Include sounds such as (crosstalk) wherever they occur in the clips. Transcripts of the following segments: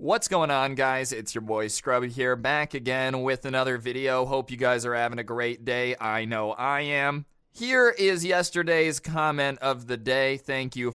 What's going on, guys? It's your boy Scrubby here, back again with another video. Hope you guys are having a great day. I know I am. Here is yesterday's comment of the day. Thank you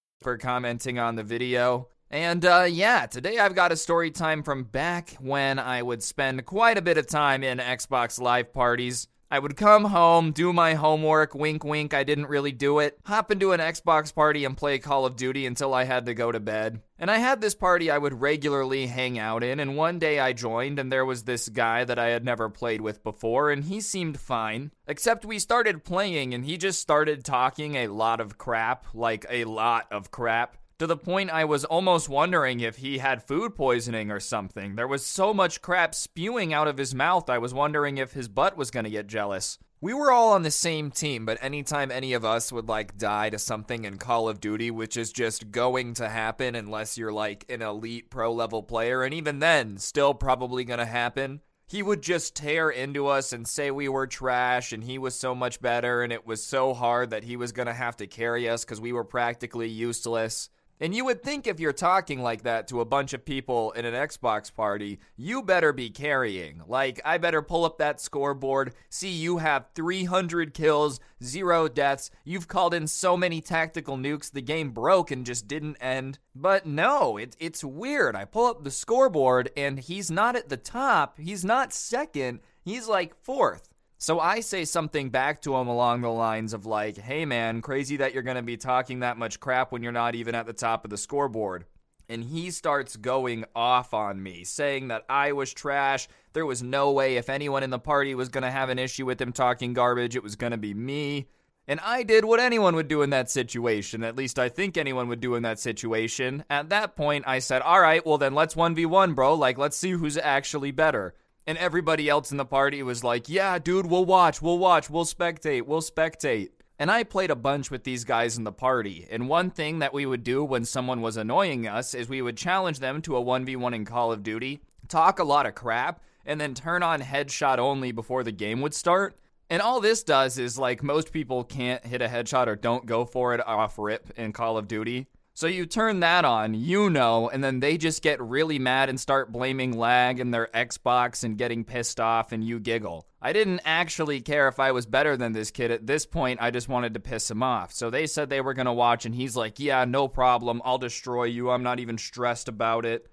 For commenting on the video. And uh, yeah, today I've got a story time from back when I would spend quite a bit of time in Xbox Live parties. I would come home, do my homework, wink wink, I didn't really do it, hop into an Xbox party and play Call of Duty until I had to go to bed. And I had this party I would regularly hang out in, and one day I joined, and there was this guy that I had never played with before, and he seemed fine. Except we started playing, and he just started talking a lot of crap, like a lot of crap to the point I was almost wondering if he had food poisoning or something. There was so much crap spewing out of his mouth, I was wondering if his butt was gonna get jealous. We were all on the same team, but anytime any of us would like die to something in Call of Duty, which is just going to happen unless you're like an elite pro level player, and even then, still probably gonna happen. He would just tear into us and say we were trash and he was so much better and it was so hard that he was gonna have to carry us because we were practically useless. And you would think if you're talking like that to a bunch of people in an Xbox party, you better be carrying. Like, I better pull up that scoreboard, see you have 300 kills, zero deaths, you've called in so many tactical nukes, the game broke and just didn't end. But no, it, it's weird. I pull up the scoreboard and he's not at the top, he's not second, he's like fourth. So I say something back to him along the lines of like, "Hey man, crazy that you're going to be talking that much crap when you're not even at the top of the scoreboard." And he starts going off on me, saying that I was trash. There was no way if anyone in the party was going to have an issue with him talking garbage, it was going to be me. And I did what anyone would do in that situation. At least I think anyone would do in that situation. At that point, I said, All right, well then let's 1v1, bro. Like, let's see who's actually better. And everybody else in the party was like, yeah, dude, we'll watch, we'll watch, we'll spectate, we'll spectate. And I played a bunch with these guys in the party. And one thing that we would do when someone was annoying us is we would challenge them to a 1v1 in Call of Duty, talk a lot of crap, and then turn on headshot only before the game would start. And all this does is like most people can't hit a headshot or don't go for it off rip in Call of Duty. So you turn that on, you know, and then they just get really mad and start blaming lag and their Xbox and getting pissed off, and you giggle. I didn't actually care if I was better than this kid at this point, I just wanted to piss him off. So they said they were gonna watch, and he's like, Yeah, no problem, I'll destroy you, I'm not even stressed about it.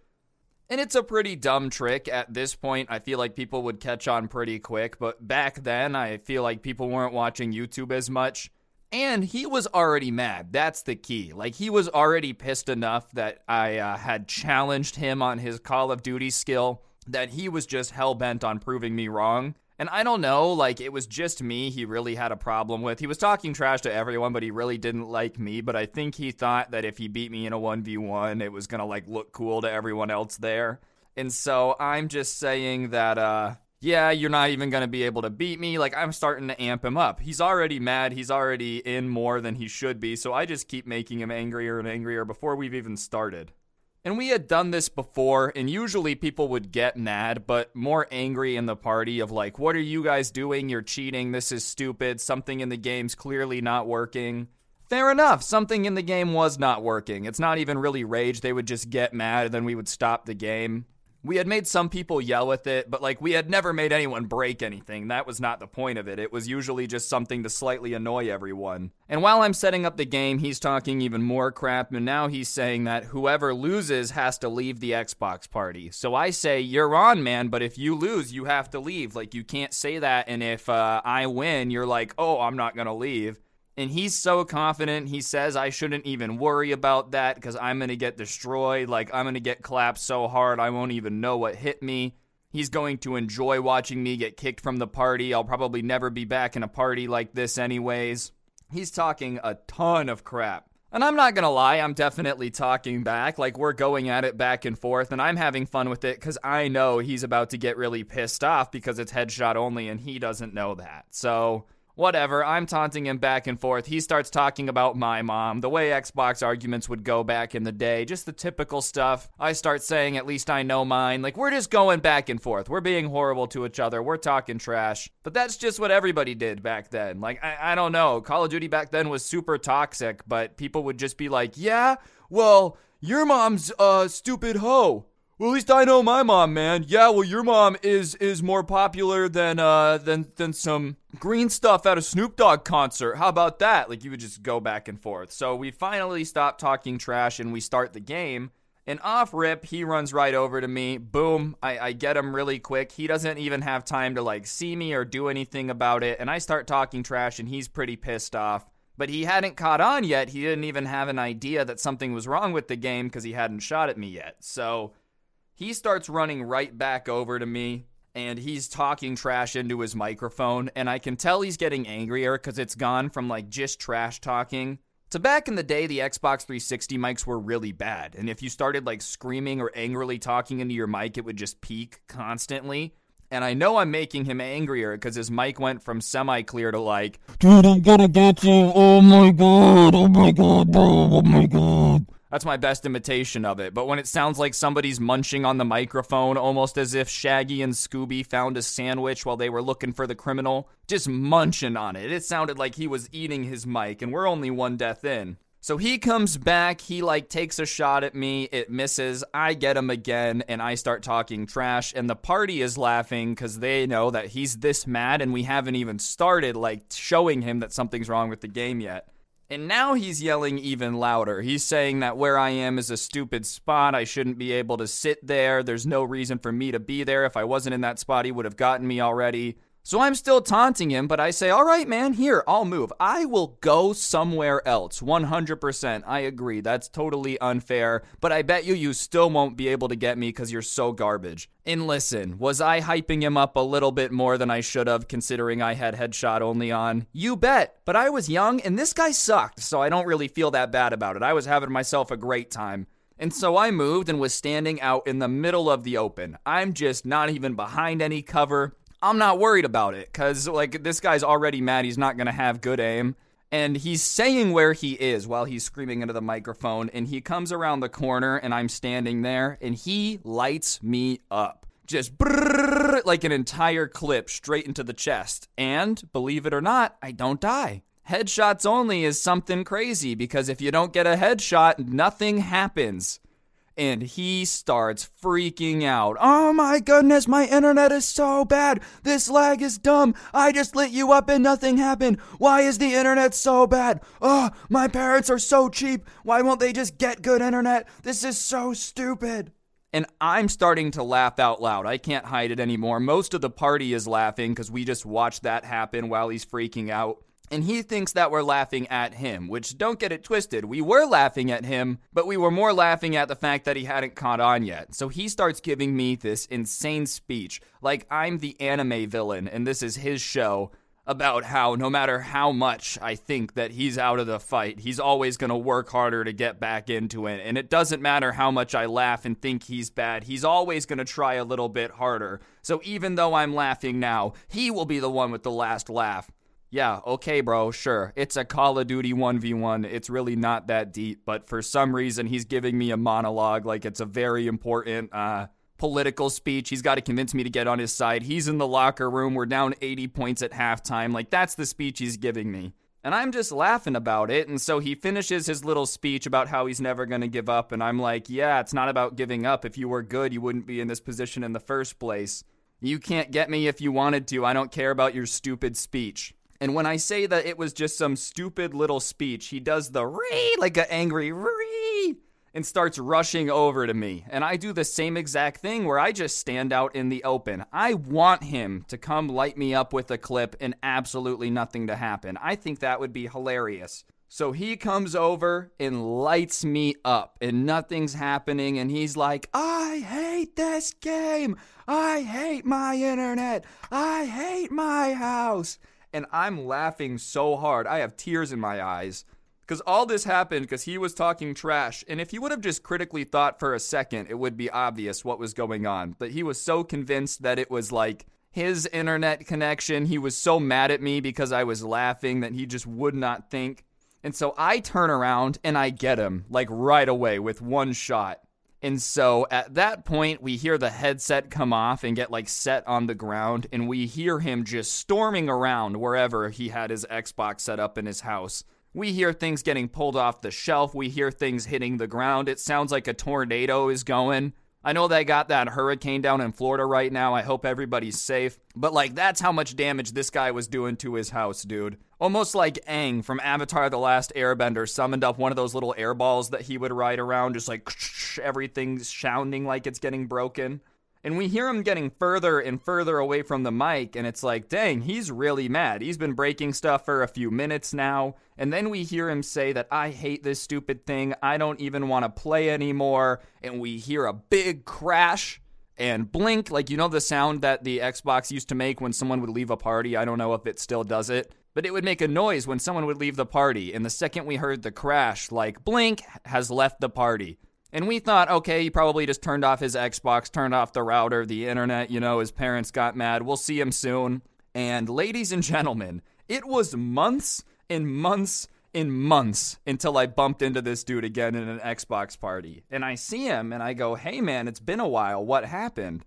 And it's a pretty dumb trick. At this point, I feel like people would catch on pretty quick, but back then, I feel like people weren't watching YouTube as much. And he was already mad. That's the key. Like, he was already pissed enough that I uh, had challenged him on his Call of Duty skill, that he was just hell bent on proving me wrong. And I don't know, like, it was just me he really had a problem with. He was talking trash to everyone, but he really didn't like me. But I think he thought that if he beat me in a 1v1, it was gonna, like, look cool to everyone else there. And so I'm just saying that, uh, yeah, you're not even going to be able to beat me. Like, I'm starting to amp him up. He's already mad. He's already in more than he should be. So I just keep making him angrier and angrier before we've even started. And we had done this before, and usually people would get mad, but more angry in the party of like, what are you guys doing? You're cheating. This is stupid. Something in the game's clearly not working. Fair enough. Something in the game was not working. It's not even really rage. They would just get mad, and then we would stop the game. We had made some people yell with it, but like we had never made anyone break anything. That was not the point of it. It was usually just something to slightly annoy everyone. And while I'm setting up the game, he's talking even more crap, and now he's saying that whoever loses has to leave the Xbox party. So I say, You're on, man, but if you lose, you have to leave. Like, you can't say that, and if uh, I win, you're like, Oh, I'm not gonna leave. And he's so confident. He says I shouldn't even worry about that because I'm going to get destroyed. Like, I'm going to get clapped so hard I won't even know what hit me. He's going to enjoy watching me get kicked from the party. I'll probably never be back in a party like this, anyways. He's talking a ton of crap. And I'm not gonna lie, I'm definitely talking back. Like, we're going at it back and forth, and I'm having fun with it because I know he's about to get really pissed off because it's headshot only and he doesn't know that. So, whatever. I'm taunting him back and forth. He starts talking about my mom, the way Xbox arguments would go back in the day, just the typical stuff. I start saying, at least I know mine. Like, we're just going back and forth. We're being horrible to each other. We're talking trash. But that's just what everybody did back then. Like, I, I don't know. Call of Duty back then was super toxic, but people would just be like, yeah, well, your mom's a stupid hoe. Well, at least I know my mom, man. Yeah, well, your mom is is more popular than uh than than some green stuff at a Snoop Dogg concert. How about that? Like you would just go back and forth. So we finally stop talking trash and we start the game. And off rip, he runs right over to me. Boom, I, I get him really quick. He doesn't even have time to like see me or do anything about it. And I start talking trash, and he's pretty pissed off. But he hadn't caught on yet. He didn't even have an idea that something was wrong with the game because he hadn't shot at me yet. So he starts running right back over to me and he's talking trash into his microphone. And I can tell he's getting angrier because it's gone from like just trash talking to back in the day, the Xbox 360 mics were really bad. And if you started like screaming or angrily talking into your mic, it would just peak constantly. And I know I'm making him angrier because his mic went from semi clear to like, Dude, I'm gonna get you. Oh my god. Oh my god, bro. Oh my god. That's my best imitation of it. But when it sounds like somebody's munching on the microphone, almost as if Shaggy and Scooby found a sandwich while they were looking for the criminal, just munching on it. It sounded like he was eating his mic, and we're only one death in. So he comes back, he like takes a shot at me, it misses, I get him again, and I start talking trash, and the party is laughing because they know that he's this mad and we haven't even started like showing him that something's wrong with the game yet. And now he's yelling even louder. He's saying that where I am is a stupid spot. I shouldn't be able to sit there. There's no reason for me to be there. If I wasn't in that spot, he would have gotten me already. So I'm still taunting him, but I say, all right, man, here, I'll move. I will go somewhere else. 100%. I agree. That's totally unfair, but I bet you you still won't be able to get me because you're so garbage. And listen, was I hyping him up a little bit more than I should have, considering I had headshot only on? You bet. But I was young, and this guy sucked, so I don't really feel that bad about it. I was having myself a great time. And so I moved and was standing out in the middle of the open. I'm just not even behind any cover. I'm not worried about it because, like, this guy's already mad. He's not going to have good aim. And he's saying where he is while he's screaming into the microphone. And he comes around the corner, and I'm standing there, and he lights me up. Just brrrr, like an entire clip straight into the chest. And believe it or not, I don't die. Headshots only is something crazy because if you don't get a headshot, nothing happens and he starts freaking out. Oh my goodness, my internet is so bad. This lag is dumb. I just lit you up and nothing happened. Why is the internet so bad? Oh, my parents are so cheap. Why won't they just get good internet? This is so stupid. And I'm starting to laugh out loud. I can't hide it anymore. Most of the party is laughing because we just watched that happen while he's freaking out and he thinks that we're laughing at him, which don't get it twisted. We were laughing at him, but we were more laughing at the fact that he hadn't caught on yet. So he starts giving me this insane speech, like I'm the anime villain and this is his show, about how no matter how much I think that he's out of the fight, he's always going to work harder to get back into it. And it doesn't matter how much I laugh and think he's bad, he's always going to try a little bit harder. So even though I'm laughing now, he will be the one with the last laugh. Yeah, okay, bro, sure. It's a Call of Duty 1v1. It's really not that deep, but for some reason, he's giving me a monologue like it's a very important uh, political speech. He's got to convince me to get on his side. He's in the locker room. We're down 80 points at halftime. Like, that's the speech he's giving me. And I'm just laughing about it. And so he finishes his little speech about how he's never going to give up. And I'm like, yeah, it's not about giving up. If you were good, you wouldn't be in this position in the first place. You can't get me if you wanted to. I don't care about your stupid speech. And when I say that it was just some stupid little speech, he does the ree like an angry ree and starts rushing over to me. And I do the same exact thing where I just stand out in the open. I want him to come light me up with a clip and absolutely nothing to happen. I think that would be hilarious. So he comes over and lights me up, and nothing's happening. And he's like, I hate this game. I hate my internet. I hate my house and I'm laughing so hard. I have tears in my eyes Because all this happened because he was talking trash. And if he would have just critically thought for a second, it would be obvious what was going on. But he was so convinced that it was like his internet connection. He was so mad at me because I was laughing that he just would not think. And so I turn around and I get him like right away with one shot. And so at that point, we hear the headset come off and get like set on the ground, and we hear him just storming around wherever he had his Xbox set up in his house. We hear things getting pulled off the shelf. We hear things hitting the ground. It sounds like a tornado is going. I know they got that hurricane down in Florida right now. I hope everybody's safe. But, like, that's how much damage this guy was doing to his house, dude. Almost like Aang from Avatar The Last Airbender summoned up one of those little air balls that he would ride around, just like (laughs) everything's sounding like it's getting broken. And we hear him getting further and further away from the mic, and it's like, dang, he's really mad. He's been breaking stuff for a few minutes now. And then we hear him say that I hate this stupid thing. I don't even want to play anymore. And we hear a big crash and blink, like you know the sound that the Xbox used to make when someone would leave a party. I don't know if it still does it, but it would make a noise when someone would leave the party. And the second we heard the crash, like blink has left the party. And we thought, okay, he probably just turned off his Xbox, turned off the router, the internet, you know, his parents got mad. We'll see him soon. And ladies and gentlemen, it was months and months and months until I bumped into this dude again in an Xbox party. And I see him and I go, hey man, it's been a while. What happened?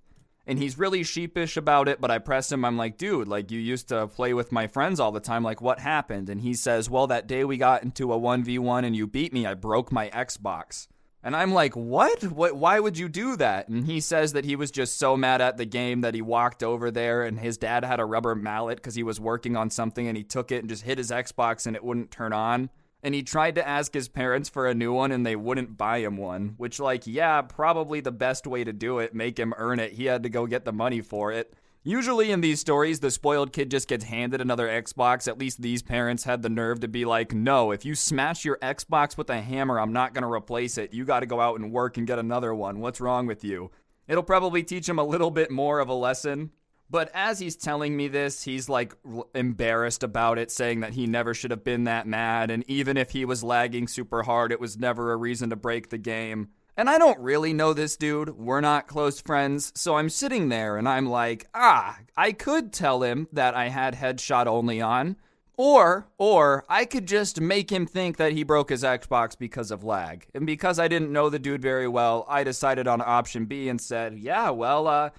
And he's really sheepish about it, but I press him. I'm like, dude, like you used to play with my friends all the time. Like, what happened? And he says, well, that day we got into a 1v1 and you beat me, I broke my Xbox. And I'm like, what? what? Why would you do that? And he says that he was just so mad at the game that he walked over there and his dad had a rubber mallet because he was working on something and he took it and just hit his Xbox and it wouldn't turn on. And he tried to ask his parents for a new one and they wouldn't buy him one. Which, like, yeah, probably the best way to do it, make him earn it. He had to go get the money for it. Usually in these stories, the spoiled kid just gets handed another Xbox. At least these parents had the nerve to be like, no, if you smash your Xbox with a hammer, I'm not going to replace it. You got to go out and work and get another one. What's wrong with you? It'll probably teach him a little bit more of a lesson. But as he's telling me this, he's like embarrassed about it, saying that he never should have been that mad. And even if he was lagging super hard, it was never a reason to break the game. And I don't really know this dude. We're not close friends. So I'm sitting there and I'm like, ah, I could tell him that I had headshot only on. Or, or I could just make him think that he broke his Xbox because of lag. And because I didn't know the dude very well, I decided on option B and said, yeah, well, uh,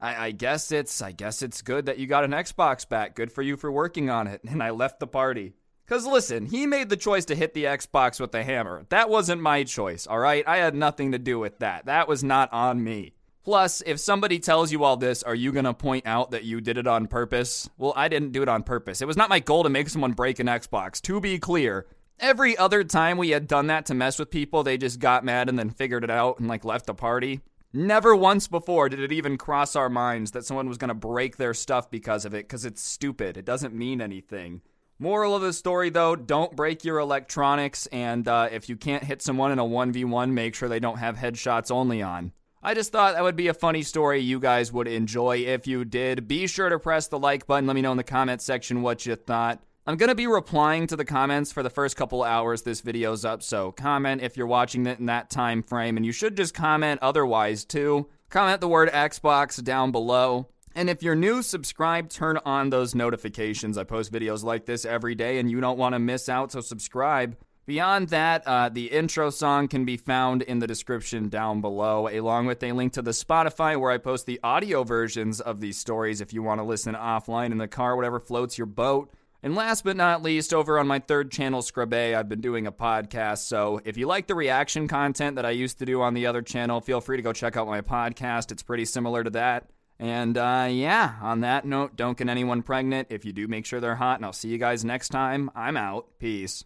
I, I guess it's, I guess it's good that you got an Xbox back. Good for you for working on it. (laughs) And I left the party. Because listen, he made the choice to hit the Xbox with the hammer. That wasn't my choice, all right? I had nothing to do with that. That was not on me. Plus, if somebody tells you all this, are you going to point out that you did it on purpose? Well, I didn't do it on purpose. It was not my goal to make someone break an Xbox. To be clear, every other time we had done that to mess with people, they just got mad and then figured it out and like left the party. Never once before did it even cross our minds that someone was going to break their stuff because of it because it's stupid. It doesn't mean anything. Moral of the story, though, don't break your electronics, and uh, if you can't hit someone in a 1v1, make sure they don't have headshots only on. I just thought that would be a funny story you guys would enjoy if you did. Be sure to press the like button. Let me know in the comment section what you thought. I'm going to be replying to the comments for the first couple hours this video's up, so comment if you're watching it in that time frame, and you should just comment otherwise too. Comment the word Xbox down below. And if you're new, subscribe, turn on those notifications. I post videos like this every day and you don't want to miss out, so subscribe. Beyond that, uh, the intro song can be found in the description down below, along with a link to the Spotify where I post the audio versions of these stories if you want to listen offline in the car, whatever floats your boat. And last but not least, over on my third channel, Scrubbe, I've been doing a podcast. So if you like the reaction content that I used to do on the other channel, feel free to go check out my podcast. It's pretty similar to that. And uh, yeah, on that note, don't get anyone pregnant. If you do, make sure they're hot. And I'll see you guys next time. I'm out. Peace.